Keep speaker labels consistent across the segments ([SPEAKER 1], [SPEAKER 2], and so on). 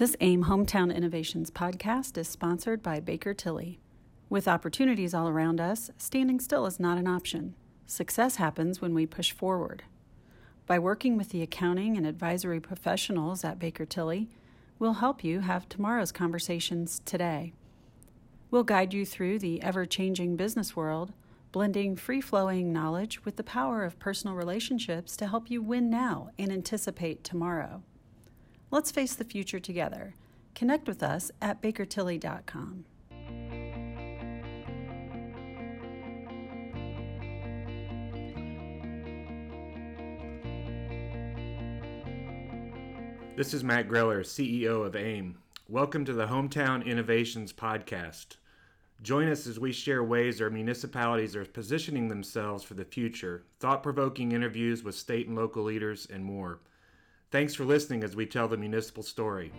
[SPEAKER 1] This AIM Hometown Innovations podcast is sponsored by Baker Tilly. With opportunities all around us, standing still is not an option. Success happens when we push forward. By working with the accounting and advisory professionals at Baker Tilly, we'll help you have tomorrow's conversations today. We'll guide you through the ever changing business world, blending free flowing knowledge with the power of personal relationships to help you win now and anticipate tomorrow. Let's face the future together. Connect with us at bakertilly.com.
[SPEAKER 2] This is Matt Greller, CEO of AIM. Welcome to the Hometown Innovations Podcast. Join us as we share ways our municipalities are positioning themselves for the future, thought provoking interviews with state and local leaders, and more. Thanks for listening as we tell the municipal story.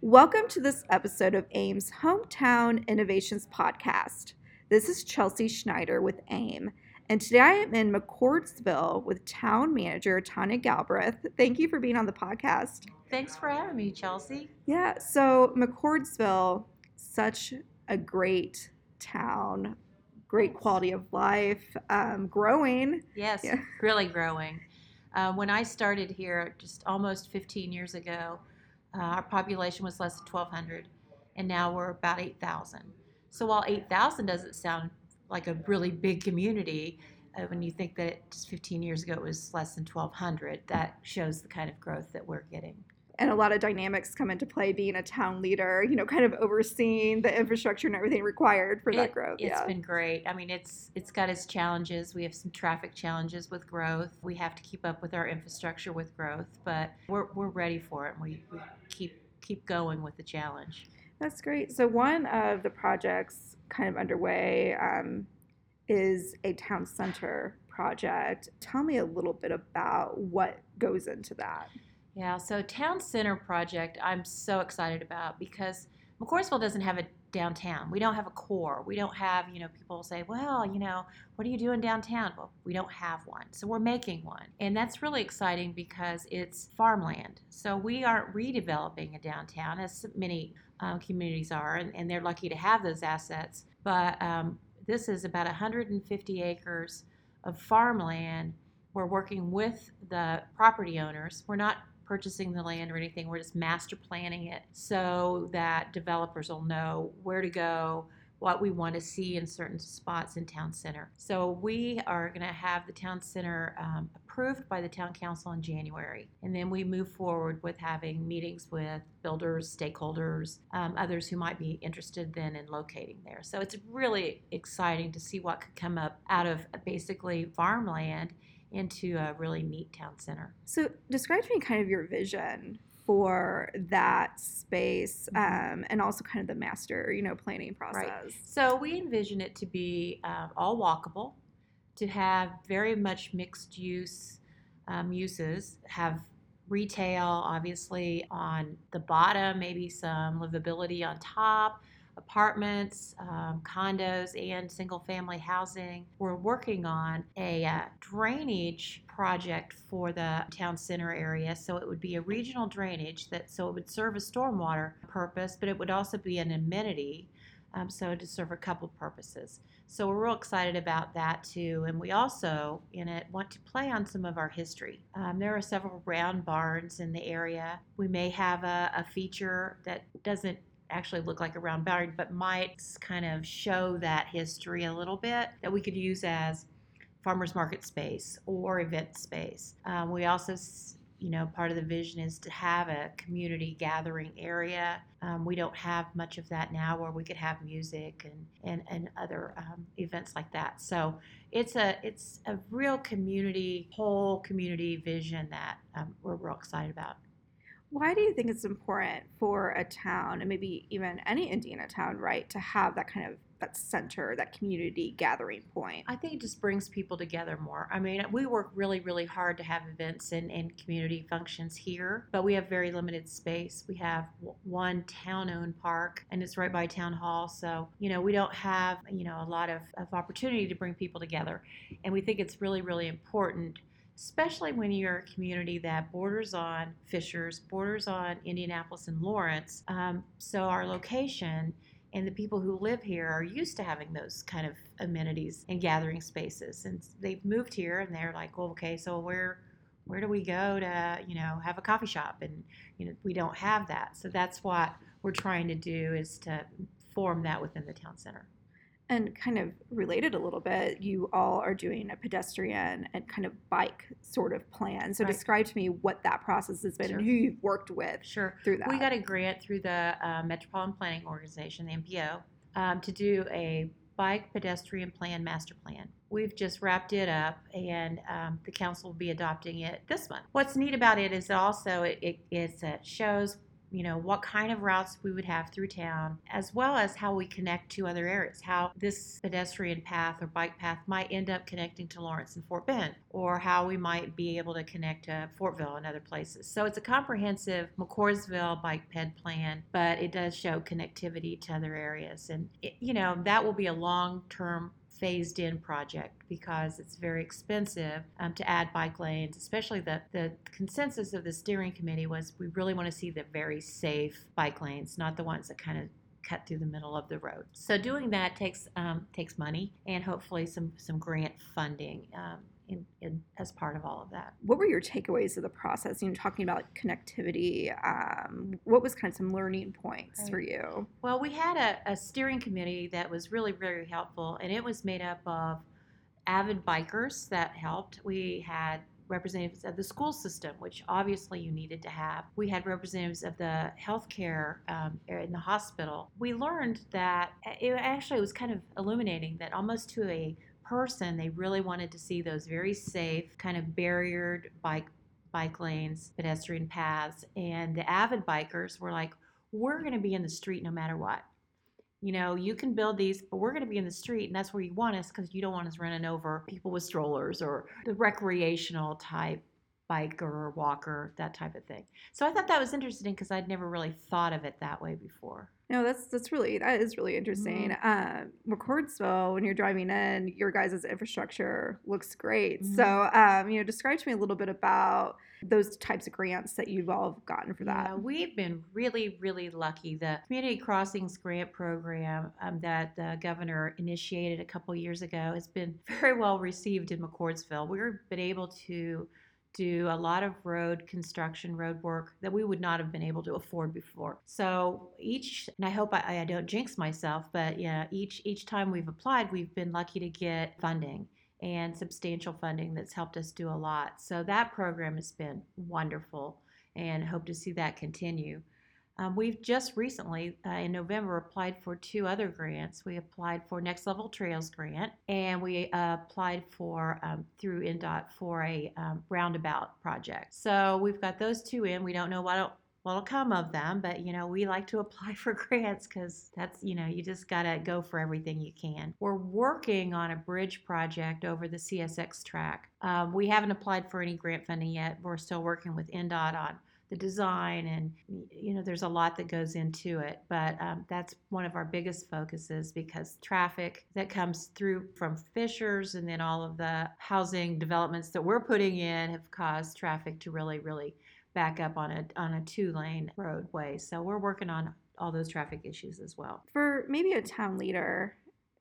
[SPEAKER 3] Welcome to this episode of AIM's Hometown Innovations Podcast. This is Chelsea Schneider with AIM, and today I am in McCordsville with Town Manager Tonya Galbreath. Thank you for being on the podcast.
[SPEAKER 4] Thanks for having me, Chelsea.
[SPEAKER 3] Yeah, so McCordsville, such a great town, great quality of life, um, growing.
[SPEAKER 4] Yes, yeah. really growing. Uh, when I started here just almost 15 years ago, uh, our population was less than 1,200, and now we're about 8,000. So while 8,000 doesn't sound like a really big community, uh, when you think that just 15 years ago it was less than 1,200, that shows the kind of growth that we're getting
[SPEAKER 3] and a lot of dynamics come into play being a town leader you know kind of overseeing the infrastructure and everything required for
[SPEAKER 4] it,
[SPEAKER 3] that growth
[SPEAKER 4] It's yeah. been great. I mean it's it's got its challenges. We have some traffic challenges with growth. We have to keep up with our infrastructure with growth but we're, we're ready for it and we, we keep keep going with the challenge.
[SPEAKER 3] That's great. So one of the projects kind of underway um, is a town center project. Tell me a little bit about what goes into that
[SPEAKER 4] yeah, so Town Center project I'm so excited about because McCordsville doesn't have a downtown. We don't have a core. We don't have, you know, people say, well, you know, what are you doing downtown? Well, we don't have one. So we're making one. And that's really exciting because it's farmland. So we aren't redeveloping a downtown as many um, communities are, and, and, they're lucky to have those assets. But um, this is about 150 acres of farmland. We're working with the property owners. We're not purchasing the land or anything. We're just master planning it so that developers will know where to go, what we want to see in certain spots in town center. So we are going to have the town center um, approved by the town council in January, and then we move forward with having meetings with builders, stakeholders, um, others who might be interested then in locating there. So it's really exciting to see what could come up out of basically farmland into a really neat town center.
[SPEAKER 3] So, describe to me kind of your vision for that space mm-hmm. um, and also kind of the master, you know, planning process. Right.
[SPEAKER 4] So, we envision it to be uh, all walkable, to have very much mixed use um, uses, have retail obviously on the bottom, maybe some livability on top apartments, um, condos, and single family housing. We're working on a uh, drainage project for the town center area. So it would be a regional drainage that so it would serve a stormwater purpose, but it would also be an amenity. Um, so to serve a couple purposes. So we're real excited about that too. And we also, in it, want to play on some of our history. Um, there are several round barns in the area. We may have a, a feature that doesn't actually look like a round boundary, but might kind of show that history a little bit that we could use as farmers market space or event space. Um, we also, you know, part of the vision is to have a community gathering area. Um, we don't have much of that now where we could have music and, and, and other um, events like that. So it's a it's a real community, whole community vision that um, we're real excited about.
[SPEAKER 3] Why do you think it's important for a town, and maybe even any Indiana town, right, to have that kind of that center, that community gathering point?
[SPEAKER 4] I think it just brings people together more. I mean, we work really, really hard to have events and, and community functions here, but we have very limited space. We have one town owned park and it's right by town hall. So, you know, we don't have, you know, a lot of, of opportunity to bring people together. And we think it's really, really important especially when you're a community that borders on Fishers, borders on Indianapolis and Lawrence. Um, so our location and the people who live here are used to having those kind of amenities and gathering spaces and they've moved here and they're like well okay so where where do we go to you know have a coffee shop and you know we don't have that so that's what we're trying to do is to form that within the town center
[SPEAKER 3] and kind of related a little bit, you all are doing a pedestrian and kind of bike sort of plan. So right. describe to me what that process has been sure. and who you've worked with
[SPEAKER 4] sure.
[SPEAKER 3] through that.
[SPEAKER 4] We got a grant through the uh, Metropolitan Planning Organization, the MPO, um, to do a bike pedestrian plan master plan. We've just wrapped it up, and um, the council will be adopting it this month. What's neat about it is also it, it, it shows you know, what kind of routes we would have through town, as well as how we connect to other areas, how this pedestrian path or bike path might end up connecting to Lawrence and Fort Ben, or how we might be able to connect to Fortville and other places. So it's a comprehensive McCordsville bike ped plan, but it does show connectivity to other areas. And, it, you know, that will be a long term phased in project because it's very expensive um, to add bike lanes, especially the, the consensus of the steering committee was we really want to see the very safe bike lanes, not the ones that kind of cut through the middle of the road. So doing that takes um, takes money and hopefully some some grant funding. Um, in, in, as part of all of that.
[SPEAKER 3] What were your takeaways of the process? You know, talking about connectivity, um, what was kind of some learning points right. for you?
[SPEAKER 4] Well, we had a, a steering committee that was really very helpful, and it was made up of avid bikers that helped. We had representatives of the school system, which obviously you needed to have. We had representatives of the healthcare um, in the hospital. We learned that it actually was kind of illuminating that almost to a person, they really wanted to see those very safe, kind of barriered bike bike lanes, pedestrian paths, and the avid bikers were like, "We're going to be in the street no matter what." You know, you can build these, but we're going to be in the street, and that's where you want us because you don't want us running over people with strollers or the recreational type biker or walker, that type of thing. So I thought that was interesting because I'd never really thought of it that way before.
[SPEAKER 3] No, that's that's really that is really interesting. Mm-hmm. Um, McCordsville, when you're driving in, your guys' infrastructure looks great. Mm-hmm. So, um, you know, describe to me a little bit about those types of grants that you've all gotten for that.
[SPEAKER 4] Yeah, we've been really, really lucky. The Community Crossings Grant Program um, that the governor initiated a couple years ago has been very well received in McCordsville. We've been able to do a lot of road construction, road work that we would not have been able to afford before. So each, and I hope I, I don't jinx myself, but yeah, each each time we've applied, we've been lucky to get funding and substantial funding that's helped us do a lot. So that program has been wonderful, and hope to see that continue. Um, we've just recently, uh, in November, applied for two other grants. We applied for Next Level Trails grant, and we uh, applied for um, through INDOT for a um, roundabout project. So we've got those two in. We don't know what what'll come of them, but you know we like to apply for grants because that's you know you just gotta go for everything you can. We're working on a bridge project over the CSX track. Um, we haven't applied for any grant funding yet. We're still working with INDOT on the design and you know there's a lot that goes into it but um, that's one of our biggest focuses because traffic that comes through from Fishers and then all of the housing developments that we're putting in have caused traffic to really really back up on a on a two lane roadway. So we're working on all those traffic issues as well.
[SPEAKER 3] For maybe a town leader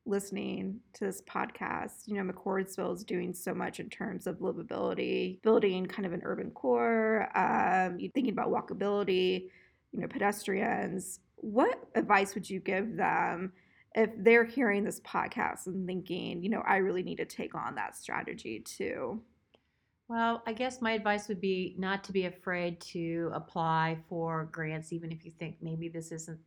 [SPEAKER 3] listening to this podcast, you know, McCordsville is doing so much in terms of livability, building kind of an urban core, um, thinking about walkability, you know, pedestrians. What advice would you give them if they're hearing this podcast and thinking, you know, I really need to take on that strategy too?
[SPEAKER 4] Well, I guess my advice would be not to be afraid to apply for grants, even if you think maybe this isn't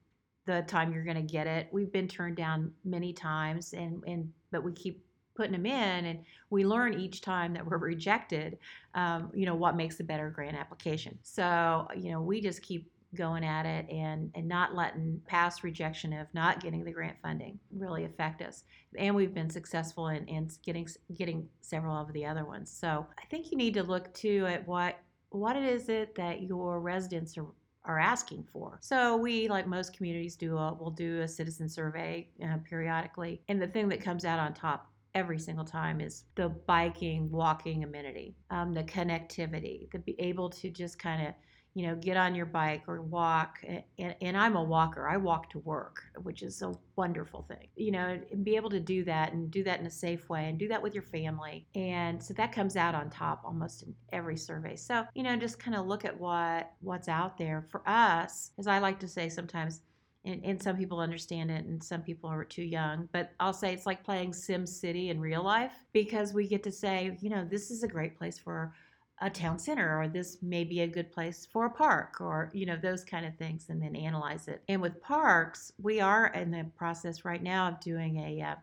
[SPEAKER 4] the time you're going to get it. We've been turned down many times, and and but we keep putting them in, and we learn each time that we're rejected. Um, you know what makes a better grant application. So you know we just keep going at it and and not letting past rejection of not getting the grant funding really affect us and we've been successful in, in getting getting several of the other ones so i think you need to look too at what what it is it that your residents are are asking for. So we, like most communities, do a, we'll do a citizen survey uh, periodically, and the thing that comes out on top every single time is the biking, walking amenity, um, the connectivity, to be able to just kind of you know, get on your bike or walk. And, and, I'm a walker. I walk to work, which is a wonderful thing, you know, and be able to do that and do that in a safe way and do that with your family. And so that comes out on top almost in every survey. So, you know, just kind of look at what what's out there for us, as I like to say sometimes. And, and some people understand it and some people are too young but i'll say it's like playing sim city in real life because we get to say you know this is a great place for a town center or this may be a good place for a park or you know those kind of things and then analyze it. And with parks we are in the process right now of doing a uh,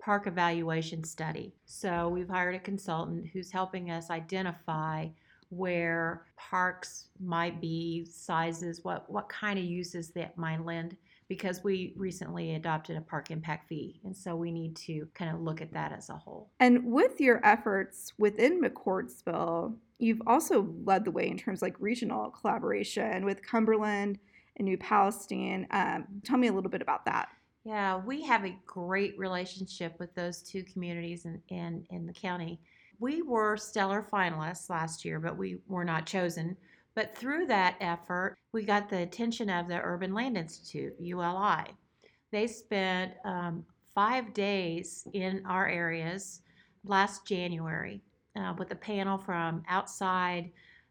[SPEAKER 4] park evaluation study. So we've hired a consultant who's helping us identify where parks might be sizes what what kind of uses that might lend because we recently adopted a park impact fee. And so we need to kind of look at that as a whole.
[SPEAKER 3] And with your efforts within McCordsville, you've also led the way in terms like regional collaboration with Cumberland and New Palestine. Um, tell me a little bit about that.
[SPEAKER 4] Yeah, we have a great relationship with those two communities in, in, in the county. We were stellar finalists last year, but we were not chosen but through that effort, we got the attention of the Urban Land Institute, ULI. They spent um, five days in our areas last January uh, with a panel from outside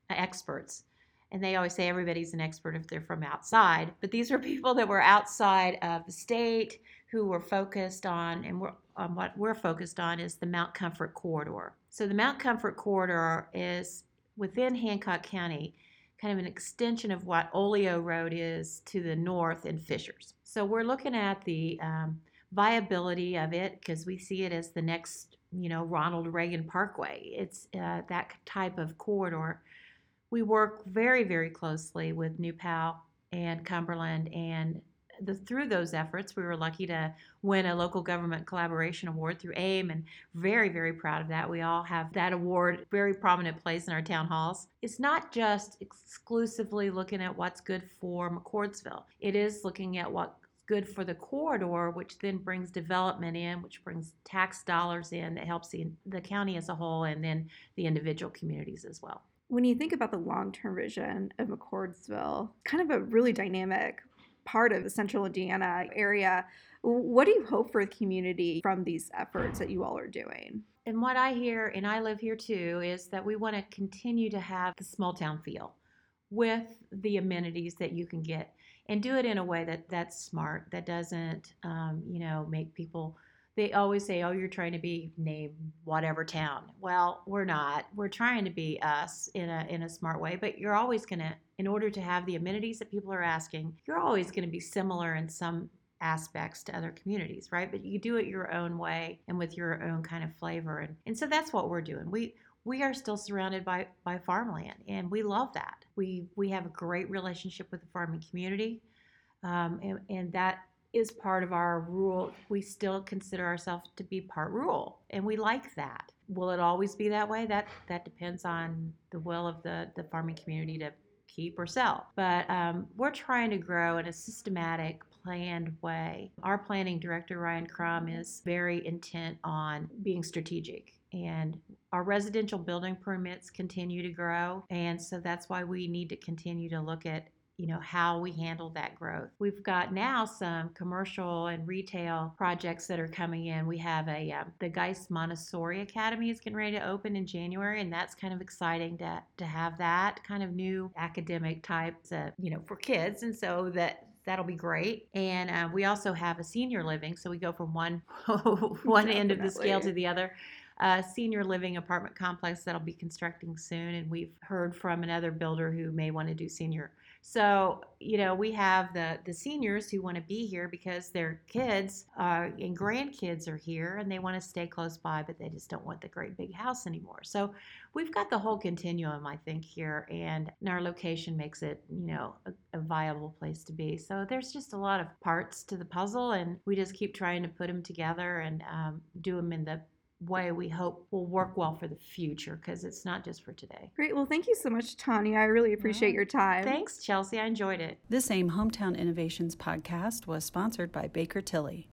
[SPEAKER 4] uh, experts. And they always say everybody's an expert if they're from outside. But these were people that were outside of the state who were focused on, and what we're focused on is the Mount Comfort Corridor. So the Mount Comfort Corridor is within Hancock County kind of an extension of what Olio Road is to the north in Fishers. So we're looking at the um, viability of it because we see it as the next, you know, Ronald Reagan Parkway. It's uh, that type of corridor. We work very, very closely with New Pal and Cumberland and the, through those efforts, we were lucky to win a local government collaboration award through AIM, and very, very proud of that. We all have that award very prominent place in our town halls. It's not just exclusively looking at what's good for McCordsville. It is looking at what's good for the corridor, which then brings development in, which brings tax dollars in that helps the, the county as a whole, and then the individual communities as well
[SPEAKER 3] when you think about the long term vision of McCordsville, kind of a really dynamic part of the central Indiana area. What do you hope for the community from these efforts that you all are doing?
[SPEAKER 4] And what I hear, and I live here too, is that we want to continue to have the small town feel with the amenities that you can get and do it in a way that that's smart, that doesn't, um, you know, make people they always say, "Oh, you're trying to be name whatever town." Well, we're not. We're trying to be us in a in a smart way, but you're always going to in order to have the amenities that people are asking, you're always going to be similar in some aspects to other communities, right? But you do it your own way and with your own kind of flavor. And, and so that's what we're doing. We we are still surrounded by, by farmland and we love that. We we have a great relationship with the farming community. Um, and, and that is part of our rural. We still consider ourselves to be part rural, and we like that. Will it always be that way? That that depends on the will of the the farming community to keep or sell. But um, we're trying to grow in a systematic, planned way. Our planning director Ryan Crum is very intent on being strategic. And our residential building permits continue to grow. And so that's why we need to continue to look at you know how we handle that growth. We've got now some commercial and retail projects that are coming in. We have a um, the Geist Montessori Academy is getting ready to open in January, and that's kind of exciting to to have that kind of new academic type you know, for kids, and so that that'll be great. And uh, we also have a senior living, so we go from one one end of the scale to the other a senior living apartment complex that'll be constructing soon. And we've heard from another builder who may want to do senior So, you know, we have the the seniors who want to be here because their kids uh, and grandkids are here and they want to stay close by, but they just don't want the great big house anymore. So, we've got the whole continuum, I think, here, and our location makes it, you know, a, a viable place to be. So, there's just a lot of parts to the puzzle, and we just keep trying to put them together and um, do them in the way we hope will work well for the future because it's not just for today.
[SPEAKER 3] Great. Well, thank you so much, Tonya. I really appreciate
[SPEAKER 4] Yeah.
[SPEAKER 3] your time.
[SPEAKER 4] Thanks, Chelsea. I enjoyed it.
[SPEAKER 1] This AIM Hometown Innovations podcast was sponsored by Baker Tilly.